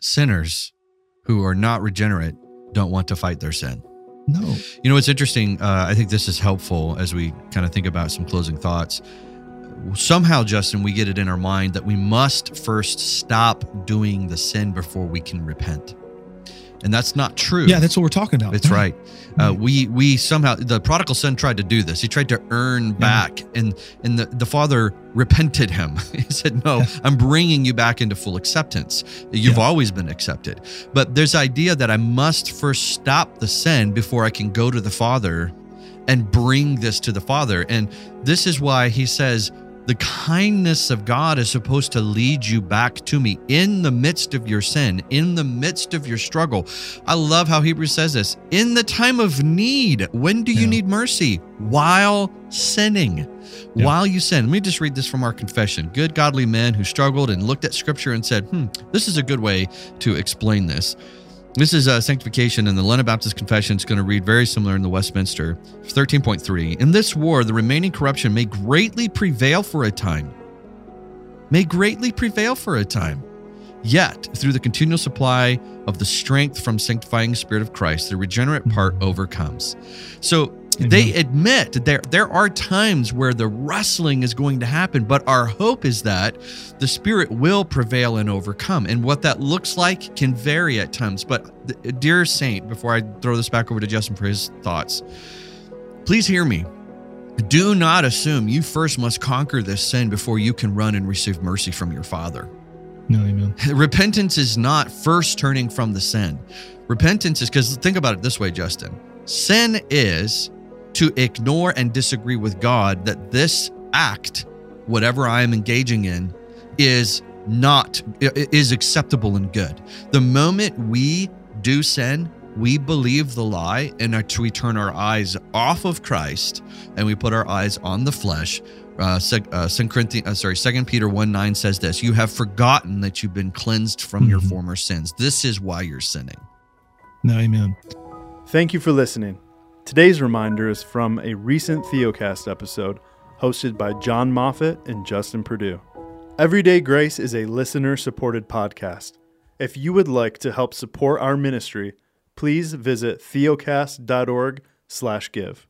sinners who are not regenerate don't want to fight their sin. No. You know, what's interesting. Uh, I think this is helpful as we kind of think about some closing thoughts. Somehow, Justin, we get it in our mind that we must first stop doing the sin before we can repent. And that's not true. Yeah, that's what we're talking about. That's right. Uh, we we somehow the prodigal son tried to do this. He tried to earn back, and and the, the father repented him. he said, "No, Yeah. I'm bringing you back into full acceptance. You've always been accepted." But there's idea that I must first stop the sin before I can go to the father and bring this to the father. And this is why he says. The kindness of God is supposed to lead you back to me in the midst of your sin, in the midst of your struggle. I love how Hebrews says this. In the time of need, when do you Yeah. need mercy? While sinning. Yeah. While you sin. Let me just read this from our confession. Good godly men who struggled and looked at scripture and said, hmm, this is a good way to explain this. This is uh, sanctification, and the London Baptist Confession is going to read very similar in the Westminster 13.3. In this war, the remaining corruption may greatly prevail for a time. May greatly prevail for a time. Yet, through the continual supply of the strength from sanctifying spirit of Christ, the regenerate part overcomes. So they admit that there there are times where the wrestling is going to happen, but our hope is that the spirit will prevail and overcome. And what that looks like can vary at times. But dear saint, before I throw this back over to Justin for his thoughts, please hear me. Do not assume you first must conquer this sin before you can run and receive mercy from your Father. No, amen. Repentance is not first turning from the sin. Repentance is because think about it this way, Justin. Sin is to ignore and disagree with God that this act, whatever I am engaging in, is not i- i- is acceptable and good. The moment we do sin, we believe the lie and are- we turn our eyes off of Christ and we put our eyes on the flesh. Uh, uh, Second Corinthians, uh, sorry, Second Peter one nine says this: "You have forgotten that you've been cleansed from your Mhm. former sins. This is why you're sinning." No, amen. Thank you for listening. Today's reminder is from a recent Theocast episode hosted by Jon Moffitt and Justin Perdue. Everyday Grace is a listener supported podcast. If you would like to help support our ministry, please visit theocast.org/give.